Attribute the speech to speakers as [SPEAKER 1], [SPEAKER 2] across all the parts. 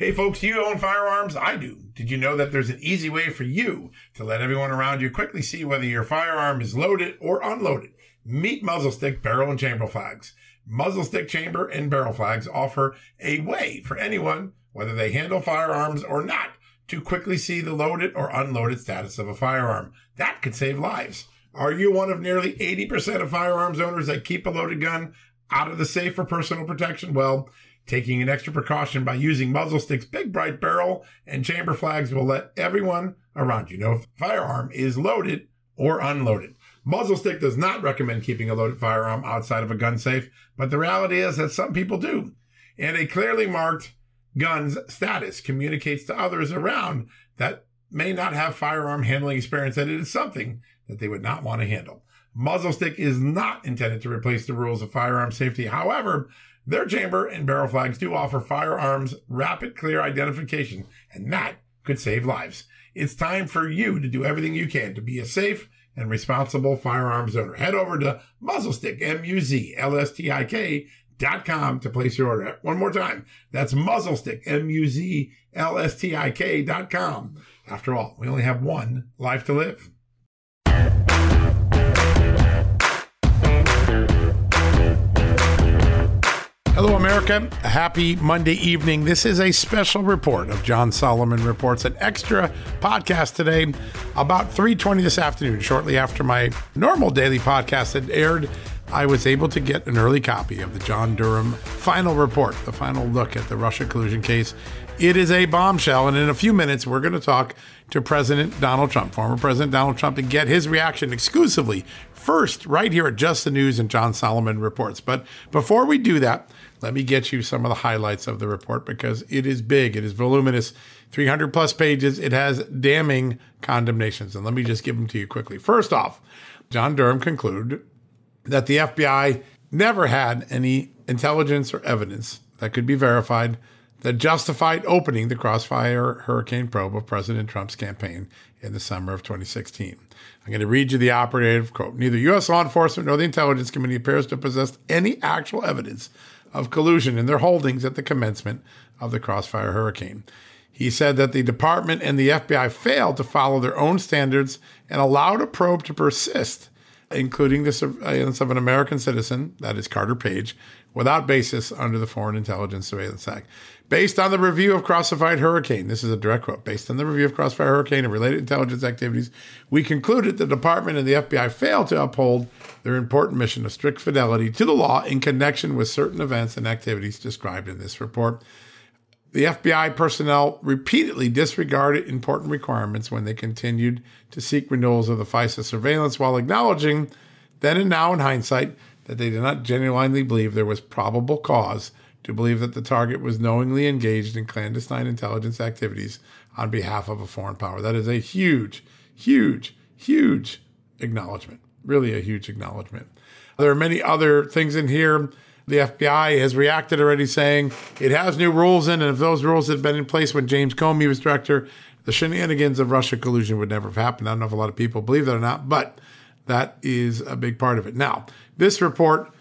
[SPEAKER 1] Hey folks, you own firearms? I do. Did you know that there's an easy way for you to let everyone around you quickly see whether your firearm is loaded or unloaded? Meet muzzle stick, barrel, and chamber flags. Muzzle stick, chamber, and barrel flags offer a way for anyone, whether they handle firearms or not, to quickly see the loaded or unloaded status of a firearm. That could save lives. Are you one of nearly 80% of firearms owners that keep a loaded gun out of the safe for personal protection? Well, Taking an extra precaution by using muzzle sticks, big bright barrel, and chamber flags will let everyone around you know if a firearm is loaded or unloaded. Muzzle stick does not recommend keeping a loaded firearm outside of a gun safe, but the reality is that some people do. And a clearly marked gun's status communicates to others around that may not have firearm handling experience that it is something that they would not want to handle. Muzzle stick is not intended to replace the rules of firearm safety. However, their chamber and barrel flags do offer firearms rapid clear identification, and that could save lives. It's time for you to do everything you can to be a safe and responsible firearms owner. Head over to Muzzlestick, M-U-Z-L-S-T-I-K dot com to place your order. One more time. That's Muzzlestick, M-U-Z-L-S-T-I-K dot com. After all, we only have one life to live. Hello, America. Happy Monday evening. This is a special report of John Solomon Reports, an extra podcast today about 3.20 this afternoon, shortly after my normal daily podcast had aired. I was able to get an early copy of the John Durham final report, the final look at the Russia collusion case. It is a bombshell, and in a few minutes, we're going to talk to President Donald Trump, former President Donald Trump, and get his reaction exclusively first right here at Just the News and John Solomon Reports. But before we do that, let me get you some of the highlights of the report because it is big, it is voluminous, 300 plus pages. It has damning condemnations. And let me just give them to you quickly. First off, John Durham concluded that the FBI never had any intelligence or evidence that could be verified that justified opening the Crossfire Hurricane probe of President Trump's campaign in the summer of 2016. I'm going to read you the operative quote. Neither U.S. law enforcement nor the intelligence community appears to possess any actual evidence of collusion in their holdings at the commencement of the Crossfire Hurricane. He said that the department and the FBI failed to follow their own standards and allowed a probe to persist, including the surveillance of an American citizen, that is Carter Page, without basis under the Foreign Intelligence Surveillance Act. Based on the review of Crossfire Hurricane, this is a direct quote, based on the review of Crossfire Hurricane and related intelligence activities, we concluded the department and the FBI failed to uphold their important mission of strict fidelity to the law in connection with certain events and activities described in this report. The FBI personnel repeatedly disregarded important requirements when they continued to seek renewals of the FISA surveillance while acknowledging then and now in hindsight that they did not genuinely believe there was probable cause to believe that the target was knowingly engaged in clandestine intelligence activities on behalf of a foreign power. That is a huge, huge, huge acknowledgement. Really a huge acknowledgement. There are many other things in here. The FBI has reacted already saying it has new rules in, and if those rules had been in place when James Comey was director, the shenanigans of Russia collusion would never have happened. I don't know if a lot of people believe that or not, but that is a big part of it. Now, this report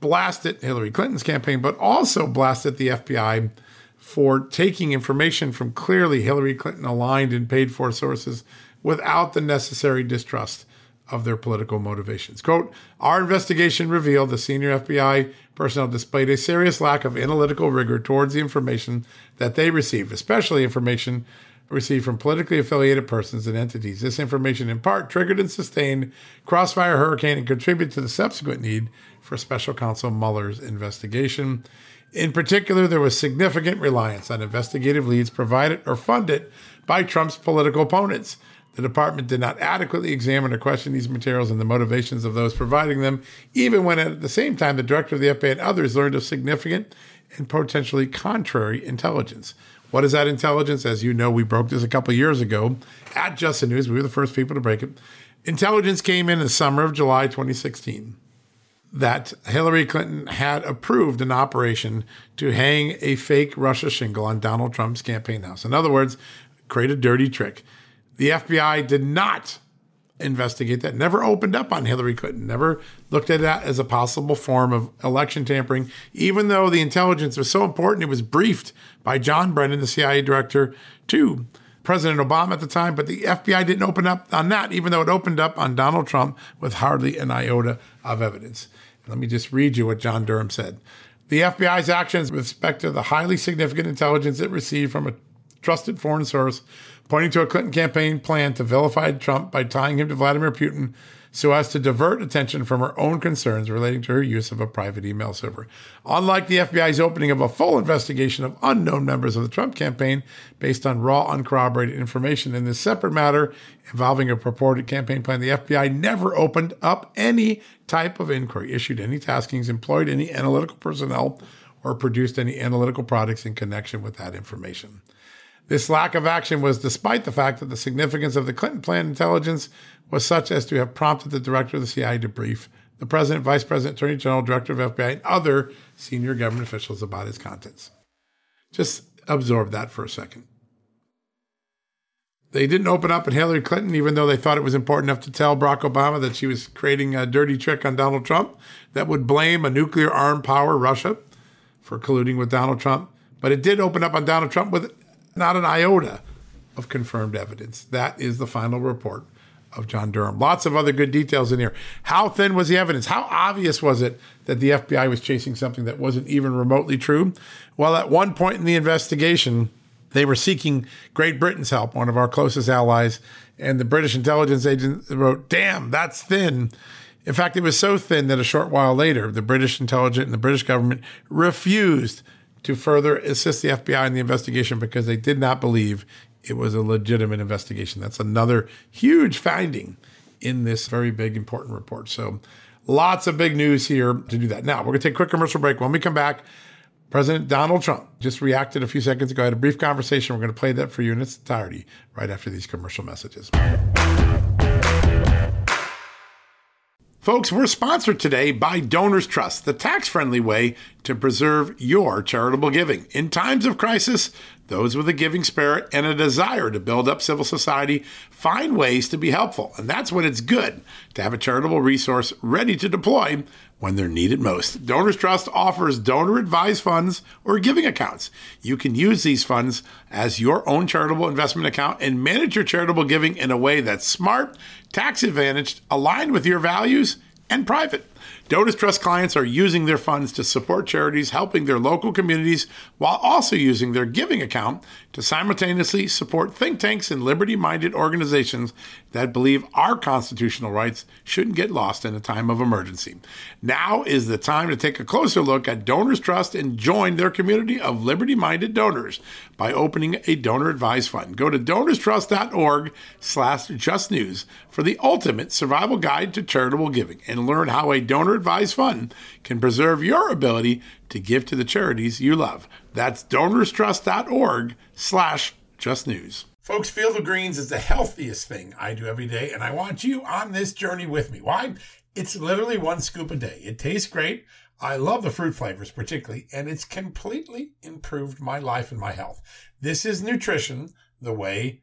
[SPEAKER 1] blasted Hillary Clinton's campaign, but also blasted the FBI for taking information from clearly Hillary Clinton aligned and paid for sources without the necessary distrust of their political motivations. Quote, our investigation revealed the senior FBI personnel displayed a serious lack of analytical rigor towards the information that they received, especially information received from politically affiliated persons and entities. This information, in part, triggered and sustained Crossfire Hurricane and contributed to the subsequent need for special counsel Mueller's investigation. In particular, there was significant reliance on investigative leads provided or funded by Trump's political opponents. The department did not adequately examine or question these materials and the motivations of those providing them, even when at the same time the director of the FBI and others learned of significant and potentially contrary intelligence. What is that intelligence? As you know, we broke this a couple years ago at Just the News. We were the first people to break it. Intelligence came in the summer of July 2016 that Hillary Clinton had approved an operation to hang a fake Russia shingle on Donald Trump's campaign house. In other words, create a dirty trick. The FBI did not investigate that, never opened up on Hillary Clinton, never looked at that as a possible form of election tampering, even though the intelligence was so important. It was briefed by John Brennan, the CIA director, to President Obama at the time, but the FBI didn't open up on that, even though it opened up on Donald Trump with hardly an iota of evidence. Let me just read you what John Durham said. The FBI's actions with respect to the highly significant intelligence it received from a trusted foreign source pointing to a Clinton campaign plan to vilify Trump by tying him to Vladimir Putin so as to divert attention from her own concerns relating to her use of a private email server. Unlike the FBI's opening of a full investigation of unknown members of the Trump campaign based on raw, uncorroborated information in this separate matter involving a purported campaign plan, the FBI never opened up any type of inquiry, issued any taskings, employed any analytical personnel, or produced any analytical products in connection with that information. This lack of action was despite the fact that the significance of the Clinton plan intelligence was such as to have prompted the director of the CIA to brief the president, vice president, attorney general, director of FBI, and other senior government officials about its contents. Just absorb that for a second. They didn't open up at Hillary Clinton, even though they thought it was important enough to tell Barack Obama that she was creating a dirty trick on Donald Trump that would blame a nuclear armed power, Russia, for colluding with Donald Trump. But it did open up on Donald Trump with not an iota of confirmed evidence. That is the final report of John Durham. Lots of other good details in here. How thin was the evidence? How obvious was it that the FBI was chasing something that wasn't even remotely true? Well, at one point in the investigation, they were seeking Great Britain's help, one of our closest allies, and the British intelligence agent wrote, Damn, that's thin. In fact, it was so thin that a short while later, the British intelligence and the British government refused to further assist the FBI in the investigation because they did not believe it was a legitimate investigation. That's another huge finding in this very big, important report. So, lots of big news here to do that. Now, we're going to take a quick commercial break. When we come back, President Donald Trump just reacted a few seconds ago. I had a brief conversation. We're going to play that for you in its entirety right after these commercial messages. Folks, we're sponsored today by Donors Trust, the tax friendly way to preserve your charitable giving. In times of crisis, those with a giving spirit and a desire to build up civil society find ways to be helpful. And that's when it's good to have a charitable resource ready to deploy when they're needed most. Donors Trust offers donor advised funds or giving accounts. You can use these funds as your own charitable investment account and manage your charitable giving in a way that's smart, tax advantaged, aligned with your values, and private. Donors Trust clients are using their funds to support charities helping their local communities while also using their giving account to simultaneously support think tanks and liberty minded organizations that believe our constitutional rights shouldn't get lost in a time of emergency. Now is the time to take a closer look at Donors Trust and join their community of liberty minded donors by opening a donor advised fund. Go to donorstrust.org slash justnews for the ultimate survival guide to charitable giving and learn how a donor advised fund can preserve your ability to give to the charities you love. That's donorstrust.org slash justnews. Folks, Field of Greens is the healthiest thing I do every day, and I want you on this journey with me. Why? It's literally one scoop a day. It tastes great. I love the fruit flavors particularly, and it's completely improved my life and my health. This is nutrition the way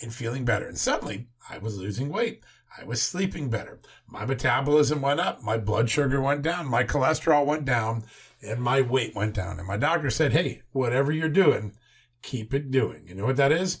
[SPEAKER 1] and feeling better. And suddenly, I was losing weight. I was sleeping better. My metabolism went up. My blood sugar went down. My cholesterol went down. And my weight went down. And my doctor said, hey, whatever you're doing, keep it doing. You know what that is?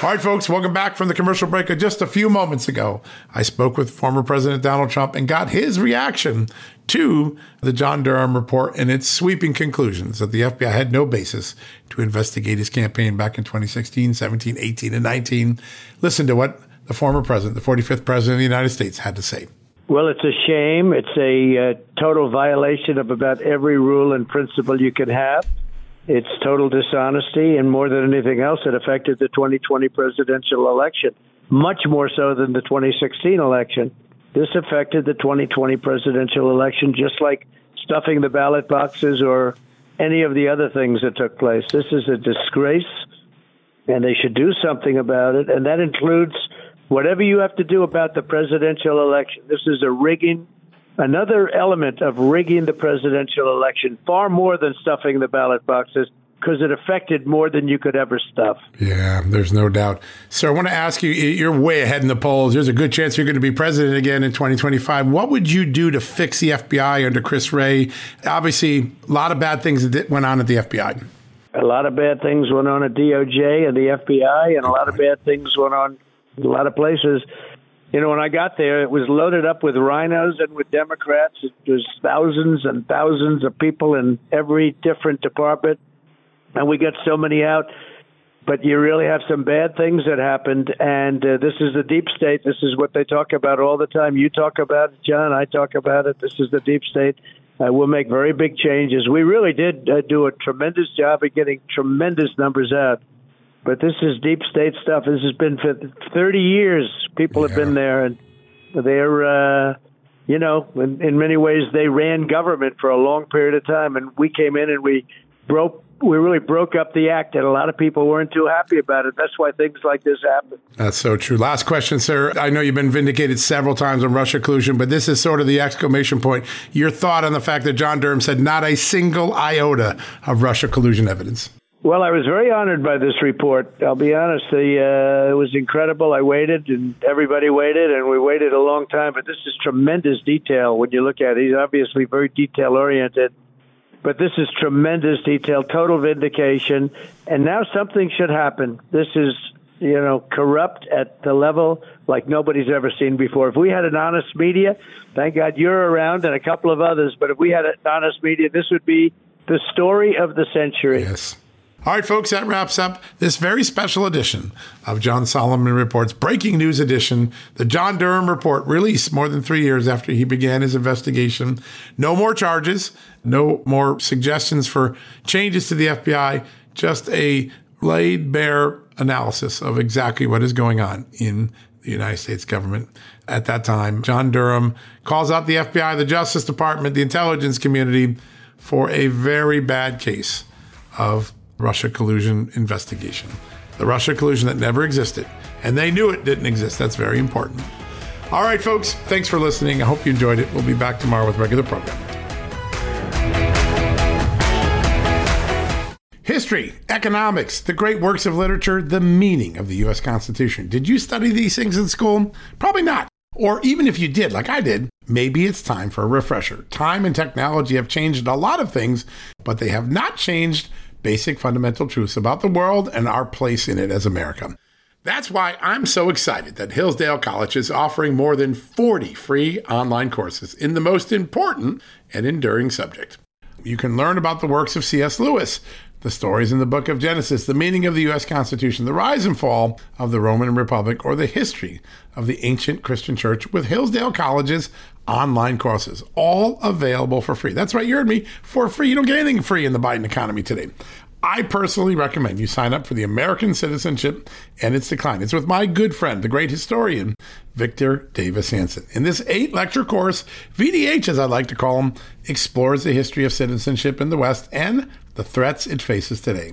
[SPEAKER 1] All right, folks, welcome back from the commercial break. Just a few moments ago, I spoke with former President Donald Trump and got his reaction to the John Durham report and its sweeping conclusions that the FBI had no basis to investigate his campaign back in 2016, 17, 18, and 19. Listen to what the former president, the 45th president of the United States, had to say.
[SPEAKER 2] Well, it's a shame. It's a uh, total violation of about every rule and principle you could have. It's total dishonesty, and more than anything else, it affected the 2020 presidential election, much more so than the 2016 election. This affected the 2020 presidential election just like stuffing the ballot boxes or any of the other things that took place. This is a disgrace, and they should do something about it, and that includes whatever you have to do about the presidential election. This is a rigging another element of rigging the presidential election far more than stuffing the ballot boxes because it affected more than you could ever stuff.
[SPEAKER 1] Yeah, there's no doubt. So I want to ask you you're way ahead in the polls. There's a good chance you're going to be president again in 2025. What would you do to fix the FBI under Chris Wray? Obviously, a lot of bad things that went on at the FBI.
[SPEAKER 2] A lot of bad things went on at DOJ and the FBI, and a lot of bad things went on a lot of places you know, when I got there, it was loaded up with RINOs and with Democrats. It was thousands and thousands of people in every different department, and we got so many out. But you really have some bad things that happened, and uh, this is the deep state. This is what they talk about all the time. You talk about it, John. I talk about it. This is the deep state. Uh, we'll make very big changes. We really did uh, do a tremendous job of getting tremendous numbers out. But this is deep state stuff. This has been for 30 years. People yeah. have been there, and they're, uh, you know, in, in many ways, they ran government for a long period of time. And we came in and we broke we really broke up the act, and a lot of people weren't too happy about it. That's why things like this happen.
[SPEAKER 1] That's so true. Last question, sir. I know you've been vindicated several times on Russia collusion, but this is sort of the exclamation point. Your thought on the fact that John Durham said not a single iota of Russia collusion evidence.
[SPEAKER 2] Well, I was very honored by this report. I'll be honest; the, uh, it was incredible. I waited, and everybody waited, and we waited a long time. But this is tremendous detail when you look at it. He's obviously very detail oriented, but this is tremendous detail, total vindication. And now something should happen. This is, you know, corrupt at the level like nobody's ever seen before. If we had an honest media, thank God you're around and a couple of others. But if we had an honest media, this would be the story of the century.
[SPEAKER 1] Yes. All right, folks, that wraps up this very special edition of John Solomon Reports, breaking news edition. The John Durham report released more than three years after he began his investigation. No more charges, no more suggestions for changes to the FBI, just a laid bare analysis of exactly what is going on in the United States government at that time. John Durham calls out the FBI, the Justice Department, the intelligence community for a very bad case of Russia collusion investigation. The Russia collusion that never existed. And they knew it didn't exist. That's very important. All right, folks, thanks for listening. I hope you enjoyed it. We'll be back tomorrow with regular programming. History, economics, the great works of literature, the meaning of the U.S. Constitution. Did you study these things in school? Probably not. Or even if you did, like I did, maybe it's time for a refresher. Time and technology have changed a lot of things, but they have not changed basic fundamental truths about the world and our place in it as America. That's why I'm so excited that Hillsdale College is offering more than 40 free online courses in the most important and enduring subject. You can learn about the works of C.S. Lewis, the stories in the book of Genesis, the meaning of the U.S. Constitution, the rise and fall of the Roman Republic, or the history of the ancient Christian church with Hillsdale College's online courses, all available for free. That's right, you heard me, for free. You don't get anything free in the Biden economy today. I personally recommend you sign up for the American citizenship and its decline. It's with my good friend, the great historian, Victor Davis Hanson. In this eight lecture course, VDH, as I like to call him, explores the history of citizenship in the West and the threats it faces today.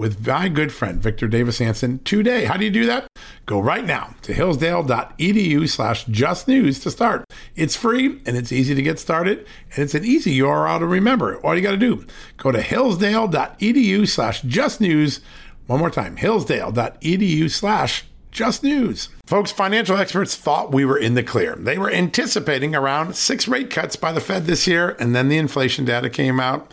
[SPEAKER 1] with my good friend Victor Davis Hanson today. How do you do that? Go right now to hillsdale.edu slash just news to start. It's free and it's easy to get started, and it's an easy URL to remember. All you got to do, go to hillsdale.edu slash just news. One more time, hillsdale.edu slash just news. Folks, financial experts thought we were in the clear. They were anticipating around six rate cuts by the Fed this year, and then the inflation data came out